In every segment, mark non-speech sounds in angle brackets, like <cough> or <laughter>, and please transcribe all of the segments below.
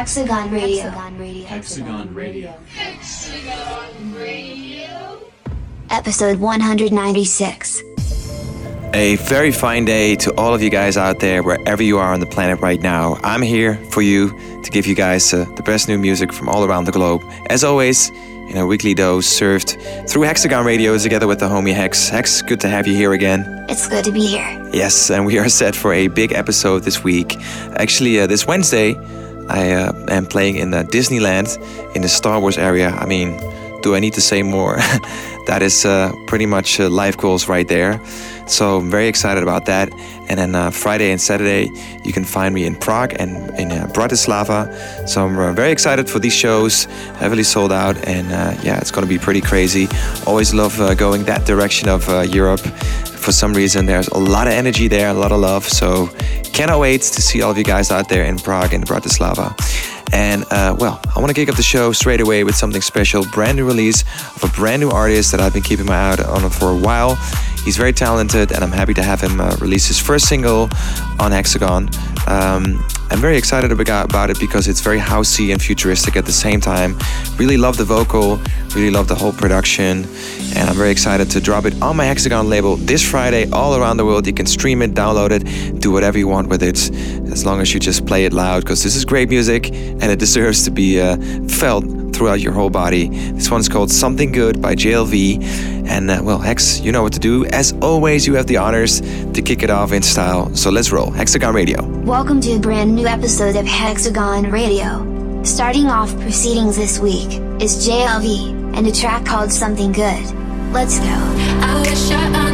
Diablo's Hexagon Radio. Hexagon Radio. Episode 196. A very fine day to all of you guys out there, wherever you are on the planet right now. I'm here for you to give you guys uh, the best new music from all around the globe. As always, in a weekly dose served through Hexagon Radio together with the homie Hex. Hex, good to have you here again. It's good to be here. Yes, and we are set for a big episode this week. Actually, uh, this Wednesday, I uh, am playing in uh, Disneyland in the Star Wars area. I mean, do I need to say more? <laughs> that is uh, pretty much uh, life goals right there. So I'm very excited about that. And then uh, Friday and Saturday, you can find me in Prague and in uh, Bratislava. So I'm uh, very excited for these shows, heavily sold out. And uh, yeah, it's going to be pretty crazy. Always love uh, going that direction of uh, Europe. For some reason, there's a lot of energy there, a lot of love. So cannot wait to see all of you guys out there in Prague and Bratislava. And uh, well, I want to kick off the show straight away with something special. Brand new release of a brand new artist that I've been keeping my eye on for a while. He's very talented, and I'm happy to have him uh, release his first single on Hexagon. Um, I'm very excited about it because it's very housey and futuristic at the same time. Really love the vocal, really love the whole production, and I'm very excited to drop it on my Hexagon label this Friday all around the world. You can stream it, download it, do whatever you want with it, as long as you just play it loud because this is great music and it <laughs> deserves to be uh, felt throughout your whole body. This one's called Something Good by JLV. And uh, well, Hex, you know what to do. As always, you have the honors to kick it off in style. So let's roll. Hexagon Radio. Welcome to a brand new episode of Hexagon Radio. Starting off proceedings this week is JLV and a track called Something Good. Let's go.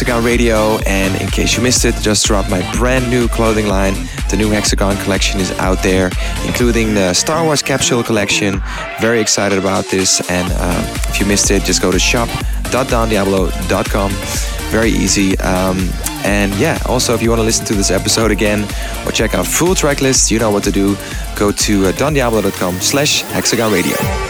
Hexagon Radio. And in case you missed it, just dropped my brand new clothing line. The new Hexagon collection is out there, including the Star Wars capsule collection. Very excited about this. And uh, if you missed it, just go to shop.dondiablo.com. Very easy. Um, and yeah, also if you want to listen to this episode again or check out full track list, you know what to do. Go to uh, dondiablo.com slash hexagon radio.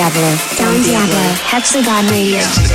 Diablo. Don Diablo. Hexagon Radio.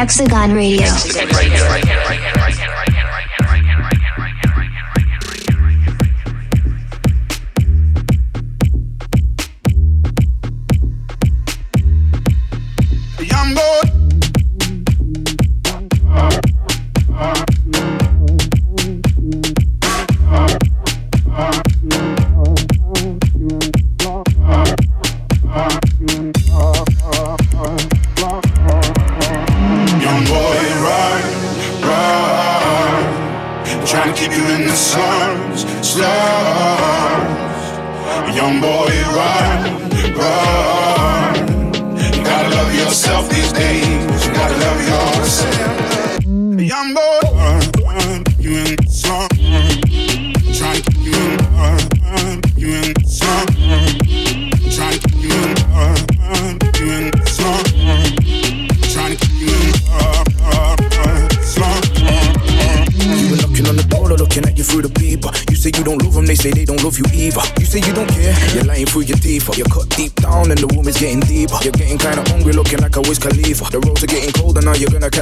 Hexagon Radio.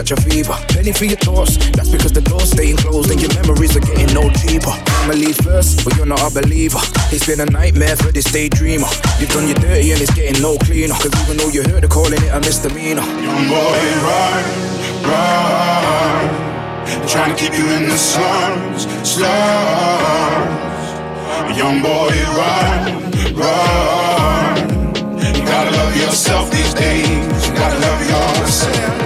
catch a fever. Penny for your thoughts, that's because the door's staying closed and your memories are getting no cheaper. I'm a Family first, but you're not a believer. It's been a nightmare for this daydreamer. You've done your dirty and it's getting no cleaner. Cause even though you heard her calling it a misdemeanor. Young boy, run, run. Trying to keep you in the slums, slums. Young boy, run, run. You gotta love yourself these days. You gotta love yourself.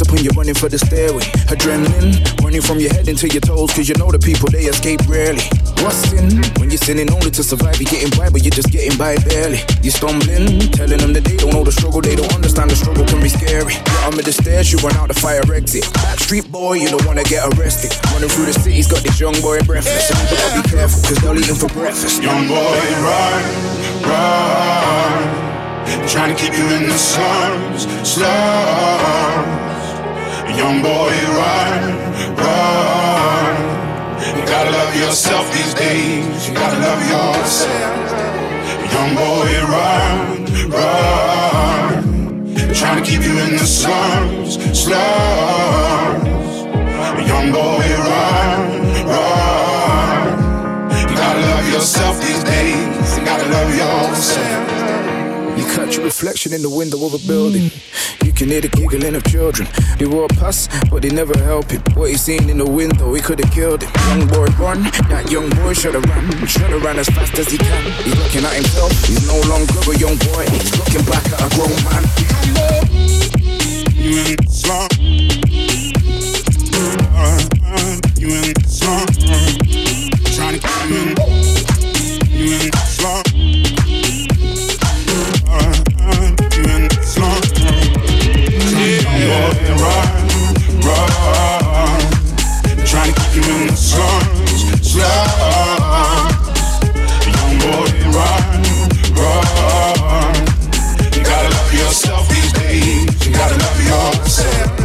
Up and you're running for the stairway. Adrenaline running from your head into your toes, cause you know the people they escape rarely. What's sin? When you're sinning only to survive, you're getting by, but you're just getting by barely. You're stumbling, telling them that they don't know the struggle, they don't understand the struggle can be scary. On with the stairs, you run out the fire exit. Backstreet boy, you don't wanna get arrested. Running through the city's got this young boy breathless. And you gotta be careful, cause they'll eat him for breakfast. Young boy, run, run. Trying to keep you in the slums, slums. Young boy, run, run. You gotta love yourself these days. You gotta love yourself. Young boy, run, run. Trying to keep you in the slums, slums. Young boy, run, run. You gotta love yourself these days. You gotta love yourself. You catch your reflection in the window of a building. You can hear the giggling of children. They walk past, but they never help him. What he seen in the window, he could have killed him. Young boy run, that young boy should have run. Should have run as fast as he can. He's looking at himself, he's no longer a young boy. He's looking back at a grown man. You in the slum. Uh, You in the slum. Trying to keep you. You in run. Trying to keep you in the slums, slums. Young boy, run, run. You gotta love yourself these days. You gotta love yourself.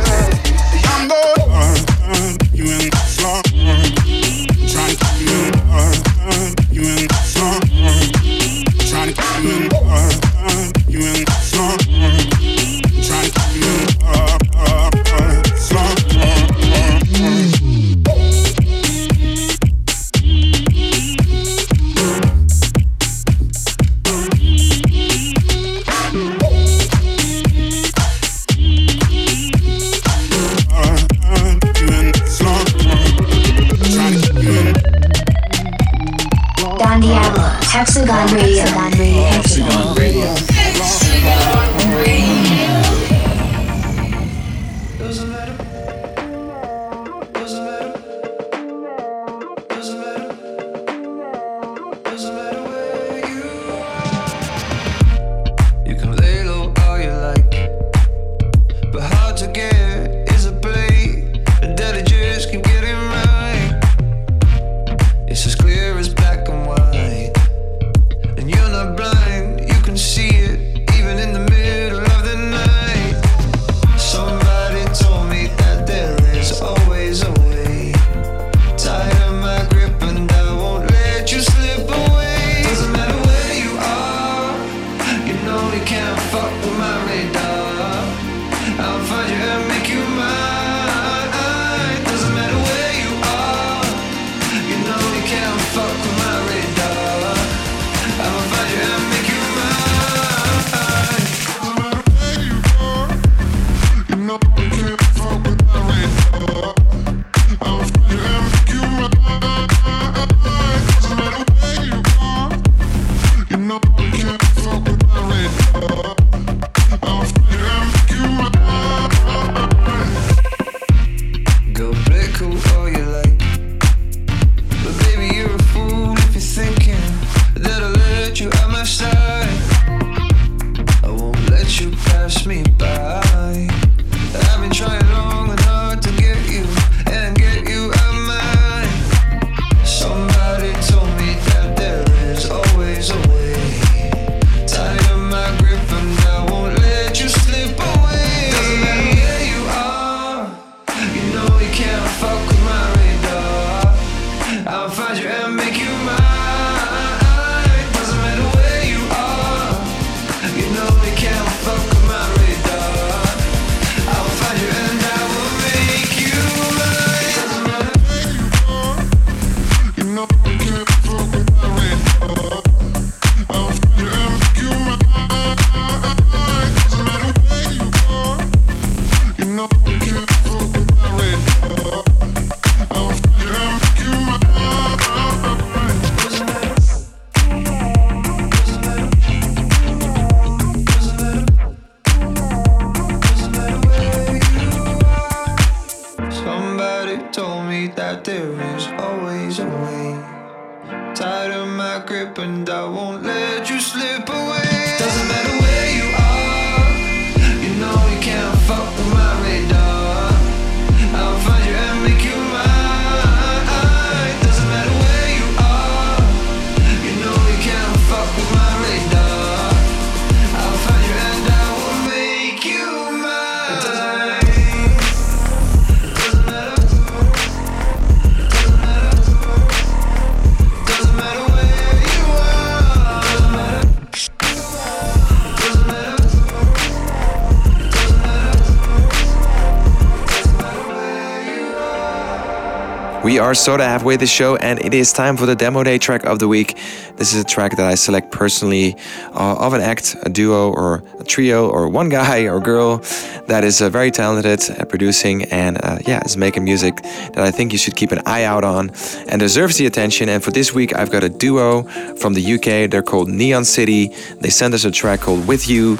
We are sort of halfway the show, and it is time for the demo day track of the week. This is a track that I select personally uh, of an act, a duo, or a trio, or one guy or girl that is uh, very talented at producing and uh, yeah, is making music that I think you should keep an eye out on and deserves the attention. And for this week, I've got a duo from the UK. They're called Neon City. They sent us a track called With You.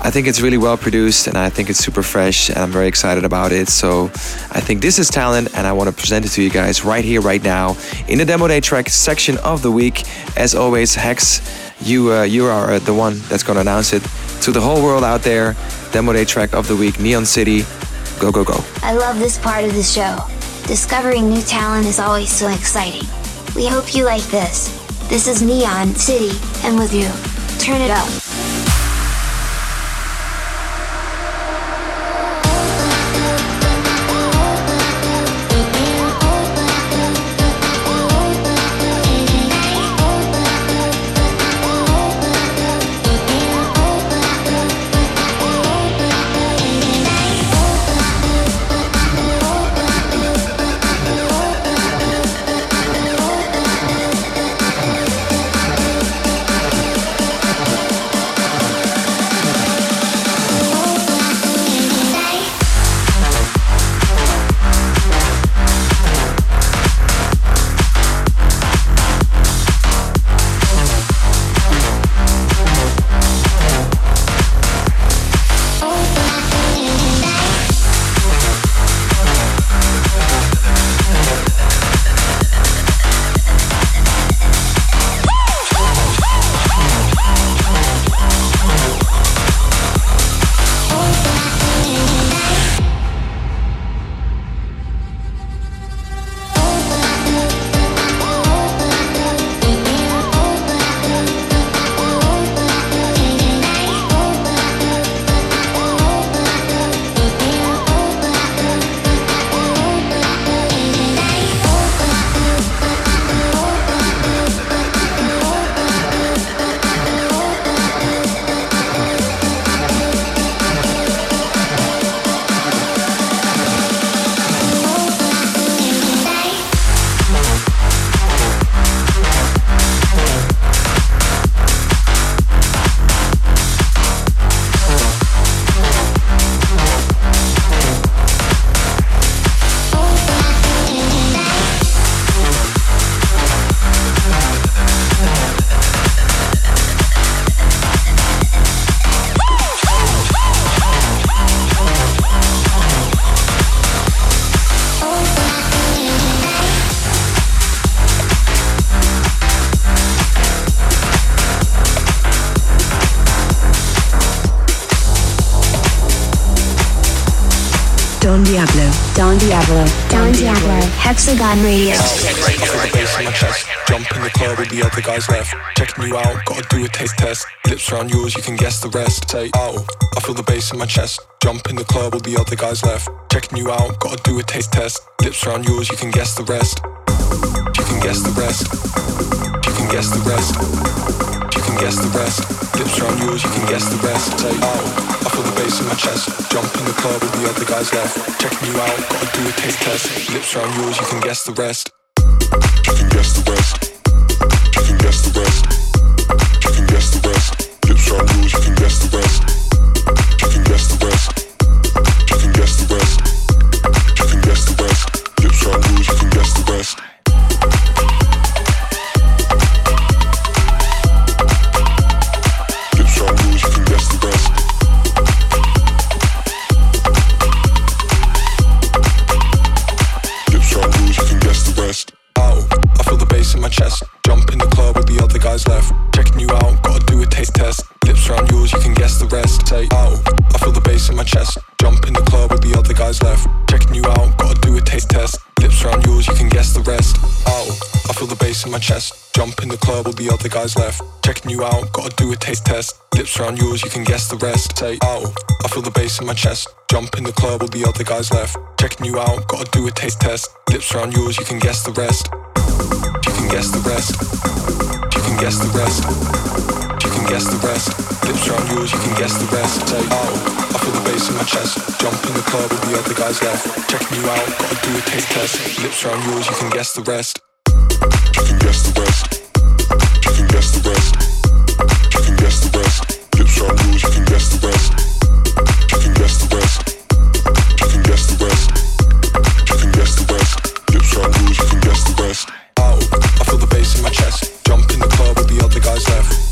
I think it's really well produced and I think it's super fresh and I'm very excited about it. So I think this is talent and I want to present it to you guys right here, right now in the demo day track section of the week. As always, Hex, you uh, you are uh, the one that's going to announce it to the whole world out there. Demo day track of the week, Neon City. Go, go, go. I love this part of the show. Discovering new talent is always so exciting. We hope you like this. This is Neon City, and with you, turn it up. Don Diablo. Don Diablo. Hexagon Radio. Feel the bass in my chest. Jump in the club with the other guys left. Checking you out, gotta do a taste test. Lips around yours, you can guess the rest. Say, oh, I feel the bass in my chest. Jump in the club with the other guys left. Checking you out, gotta do a taste test. Lips around yours, you can guess the rest. You can guess the rest. You can guess the rest. Can guess the rest. Lips around yours, you can guess the rest. Say, oh, I feel the bass in my chest. Jump in the club with the other guys left. Checking you out, gotta do a taste test. Lips around yours, you can guess the rest. You can guess the rest. You can guess the rest. You can guess the rest. Lips around yours, you can guess the rest. You can guess the rest. Guys left. Checking you out, gotta do a taste test. Lips around yours, you can guess the rest. Say, oh, I feel the bass in my chest. Jump in the club with the other guys left. Checking you out, gotta do a taste test. Lips around yours, you can guess the rest. You can guess the rest. You can guess the rest. You can guess the rest. Lips around yours, you can guess the rest. Say, oh, I feel the bass in my chest. Jump in the club with the other guys left. Checking you out, gotta do a taste test. Lips around yours, you can guess the rest. You can guess the rest. Out. Oh, I feel the bass in my chest. Jump in the club with the other guys left.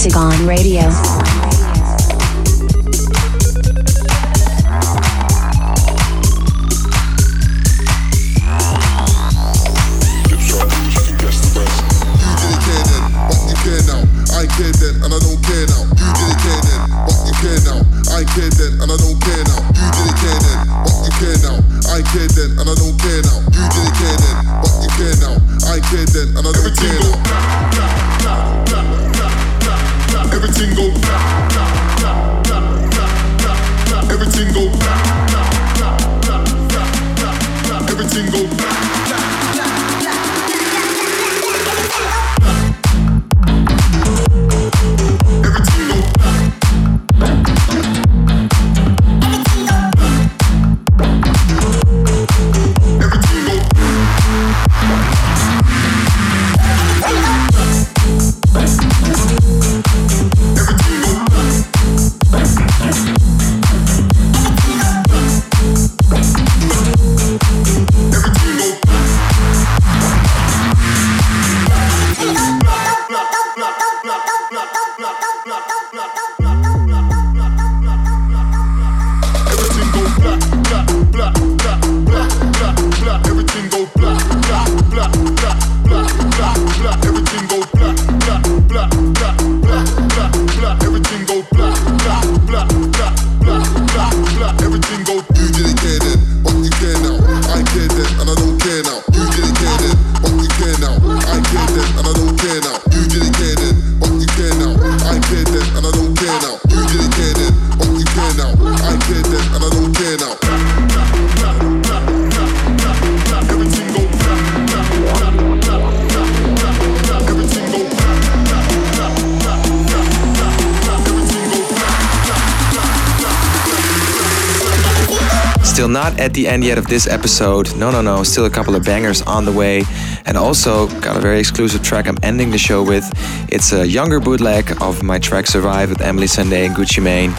Hexagon Radio. At the end yet of this episode. No, no, no. Still a couple of bangers on the way. And also got a very exclusive track I'm ending the show with. It's a younger bootleg of my track Survive with Emily Sandé and Gucci Mane.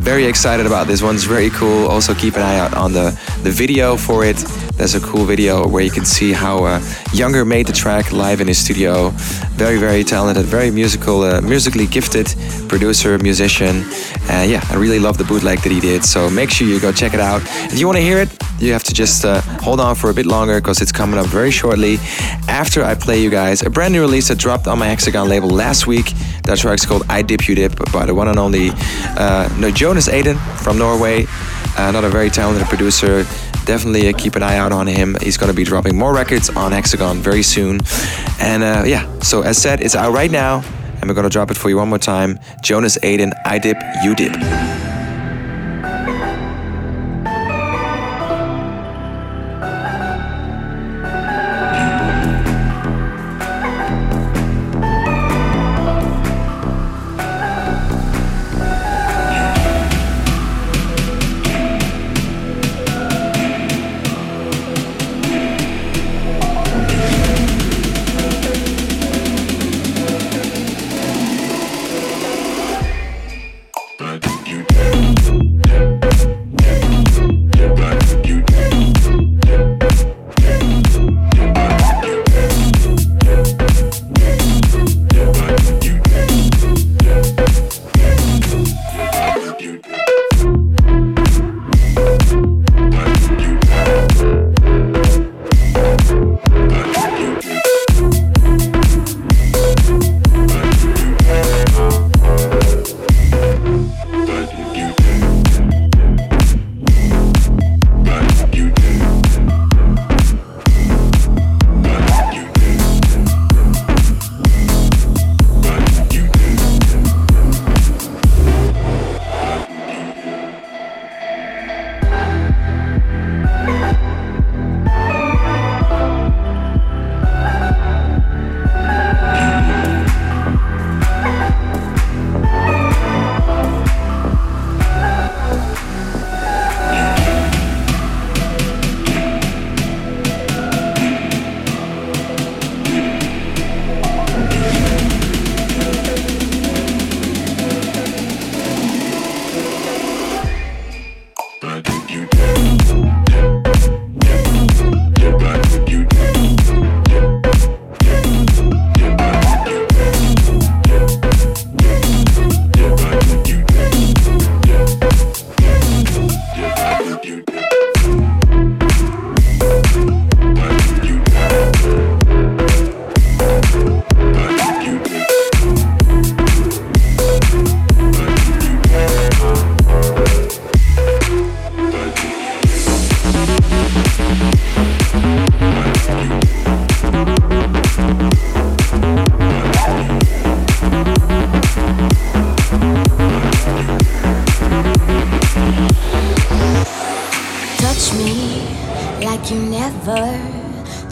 Very excited about this one. It's very cool. Also keep an eye out on the, the video for it. There's a cool video where you can see how uh, Younger made the track live in his studio. Very, very talented, very musical, uh, musically gifted producer, musician. Uh, yeah, I really love the bootleg that he did. So make sure you go check it out. If you want to hear it, you have to just uh, hold on for a bit longer because it's coming up very shortly after I play you guys a brand new release that dropped on my Hexagon label last week. That track's called I Dip You Dip by the one and only uh, no, Jonas Aden from Norway. Another very talented producer. Definitely uh, keep an eye out on him. He's going to be dropping more records on Hexagon very soon. And uh, yeah, so as said, it's out right now. And we're going to drop it for you one more time. Jonas Aden, I Dip, You Dip.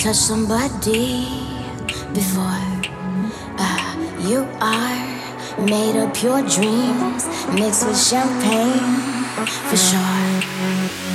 touched somebody before. Uh, you are made of pure dreams mixed with champagne for sure.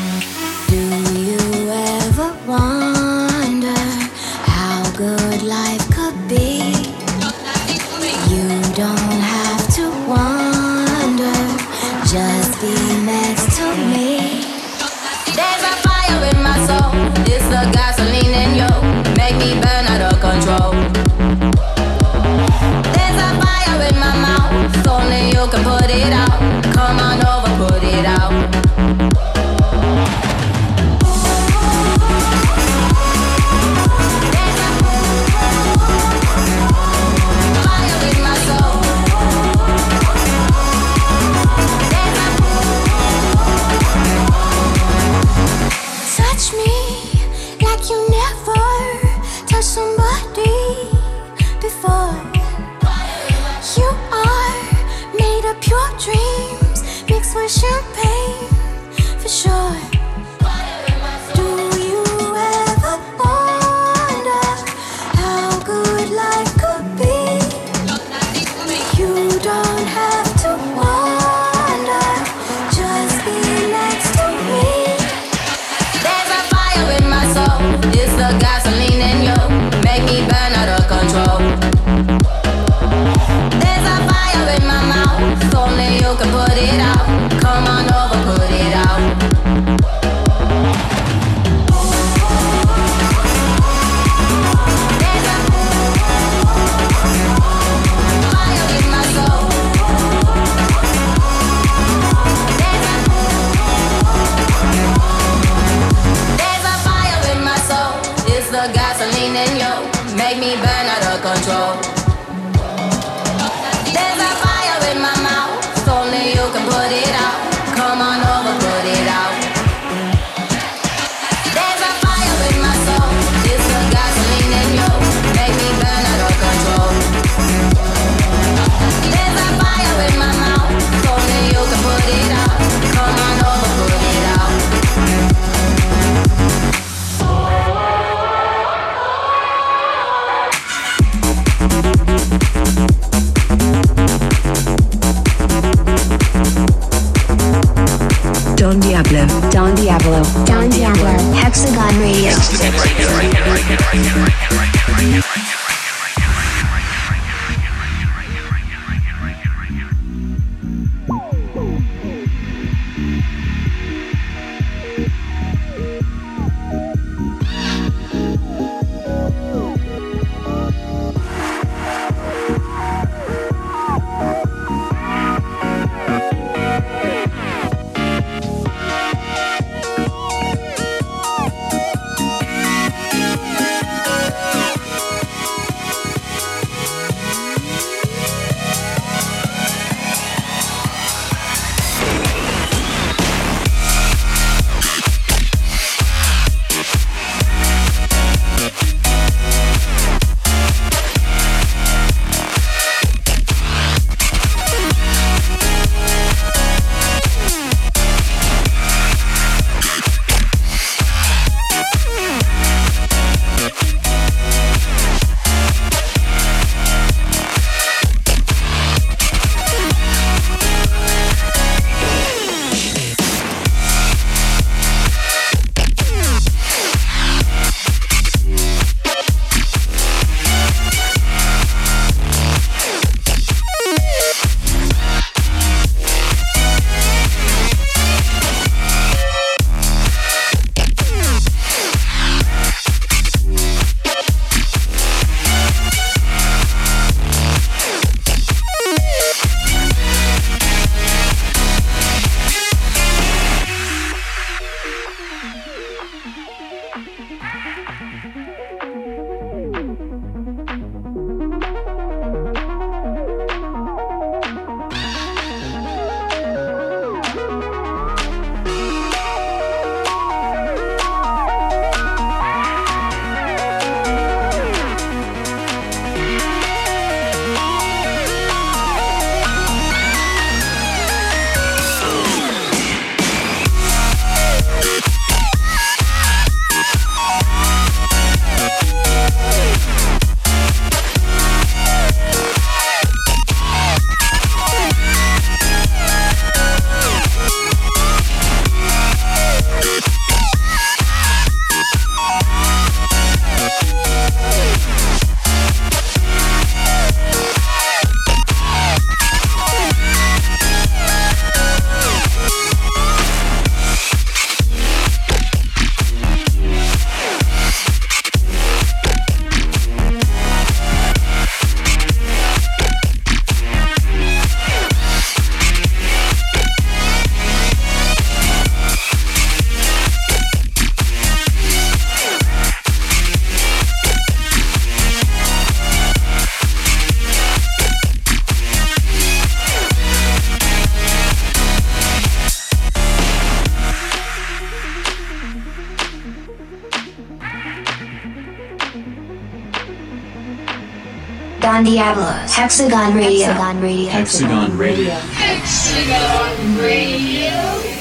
Don Diablo's Hexagon Radio. Hexagon Radio. Hexagon Radio. Hexagon Radio. Don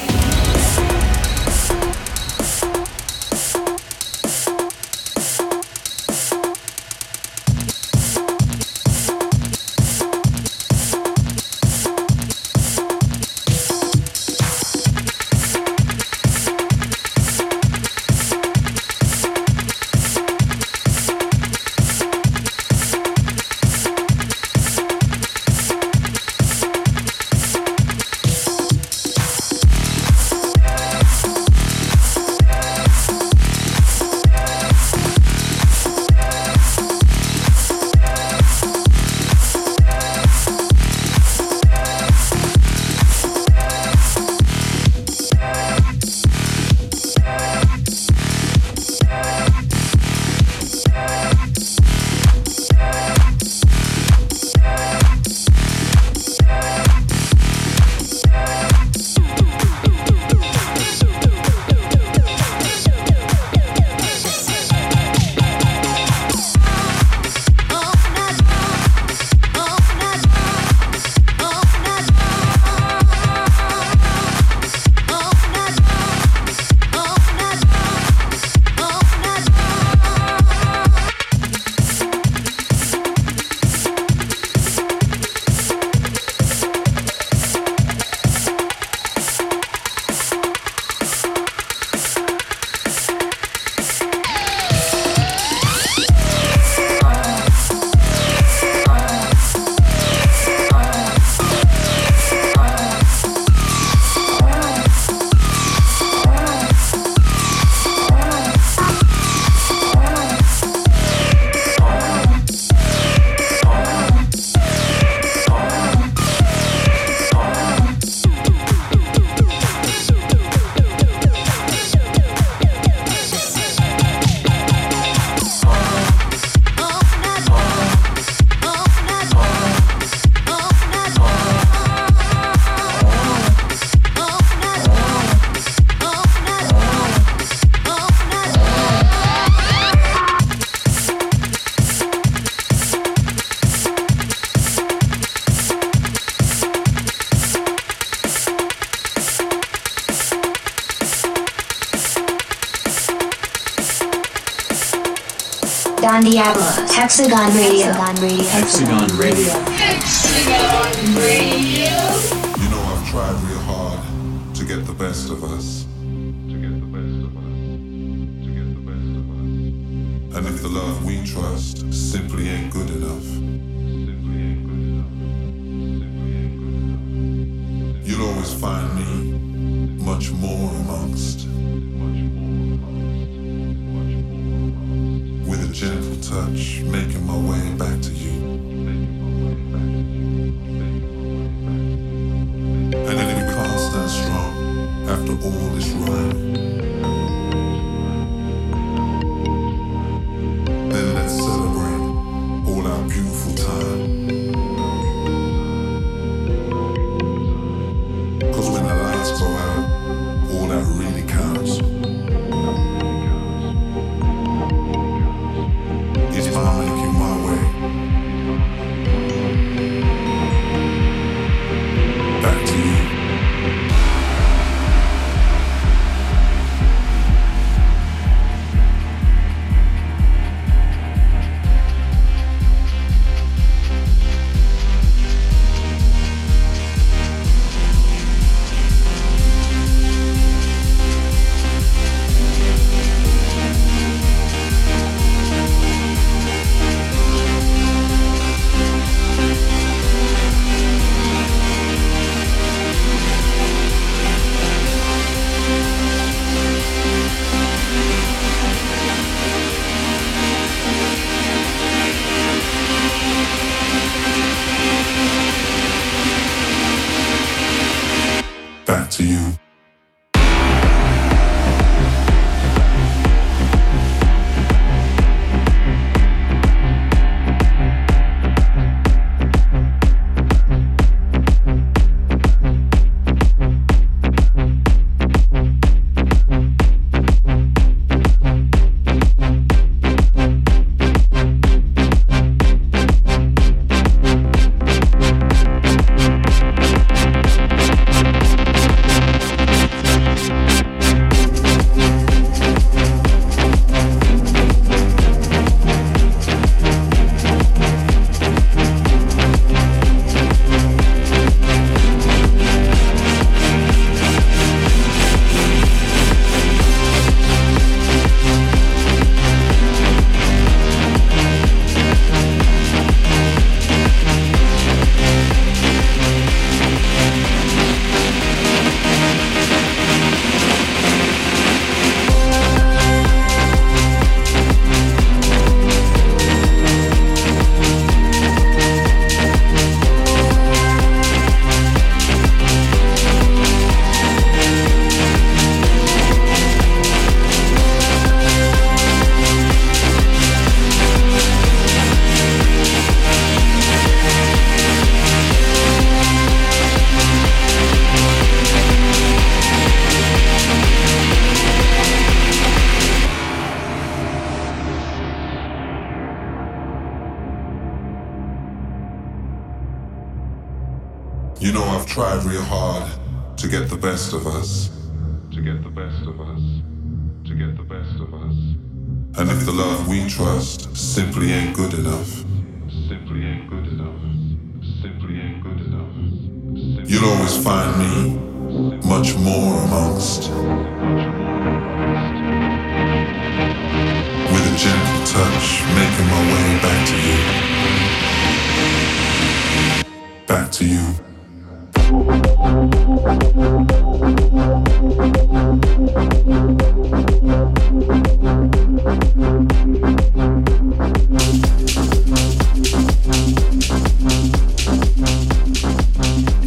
Hexagon Radio. Hexagon Radio. Hexagon Radio. Hexagon Radio. You know I've tried real hard to get the best of us. To get the best of us. To get the best of us. And if the love we trust simply ain't good enough. Simply ain't good enough. Simply ain't good enough. You'll always find me much more amongst. Much more amongst. Much more amongst. With a gentle touch, making my way back to you.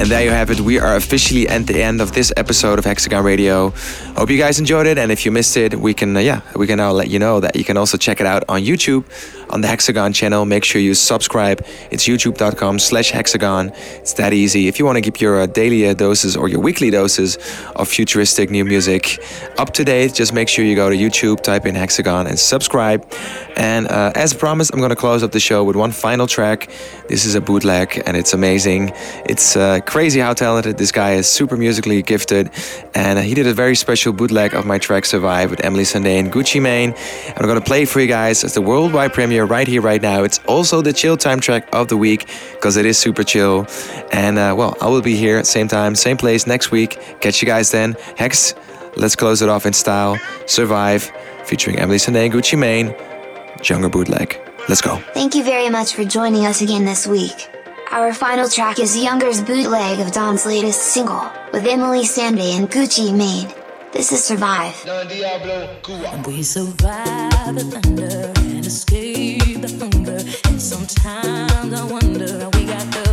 And there you have it. We are officially at the end of this episode of Hexagon Radio. Hope you guys enjoyed it. And if you missed it, we can, uh, yeah, we can now let you know that you can also check it out on YouTube on the Hexagon channel. Make sure you subscribe. It's youtube.com slash hexagon. It's that easy. If you want to keep your uh, daily uh, doses or your weekly doses of futuristic new music up to date, just make sure you go to YouTube, type in hexagon and subscribe. And uh, as promised, I'm going to close up the show with one final track. This is a bootleg and it's amazing. It's uh, crazy how talented this guy is, super musically gifted. And he did a very special bootleg of my track Survive with Emily Sandé and Gucci Mane. I'm going to play for you guys as the worldwide premiere right here, right now. It's also the chill time track of the week because it is super chill. And uh, well, I will be here at same time, same place next week. Catch you guys then. Hex, let's close it off in style. Survive, featuring Emily Sandé and Gucci Mane. Younger bootleg. Let's go. Thank you very much for joining us again this week. Our final track is Younger's bootleg of Don's latest single, with Emily Sandé and Gucci Mane. This is Survive. And we survive the thunder and escape we got the.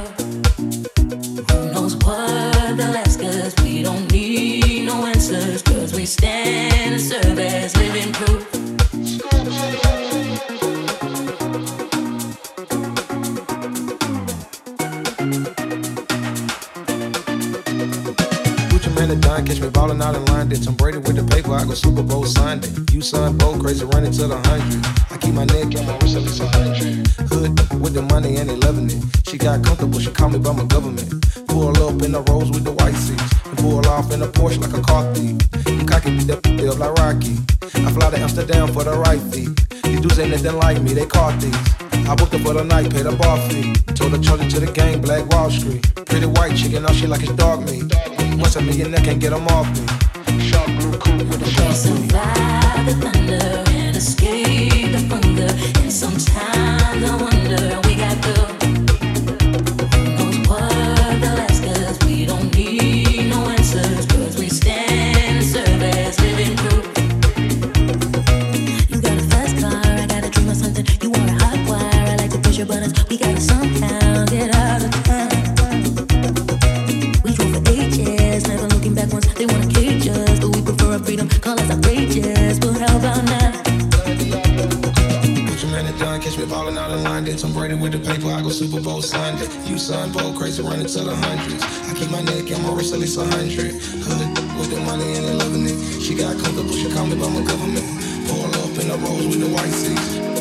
Who knows what they'll ask? We don't need no answers, cause we stand and serve as living proof. And Don catch me ballin' out in London. Tom Brady with the paper, I go Super Bowl Sunday. You son, both crazy, running to the hundred. I keep my neck on my wrist at least a hundred. Hood with the money and they loving it. She got comfortable, she called me by my government. Pull up in the rose with the white seats. And pull off in a Porsche like a car thief. You cocky beat that up like Rocky. I fly to Amsterdam for the right fee. These dudes ain't nothing like me, they car thieves. I booked her for the night, paid a bar fee. Told her charge it to the gang, Black Wall Street. Pretty white chicken, all she like is dog meat. Once a millionaire can't get them off me. Sharp blue coupe with the. Survive the thunder and escape the hunger. And sometimes I wonder Tom Brady with the paper, I go Super Bowl Sunday. You son, bold, crazy, running to the hundreds. I keep my neck on my wrist at least a hundred. Hood with the money and they loving it. She got comfortable, she called me by my government. Pull up in the rose with the white seats.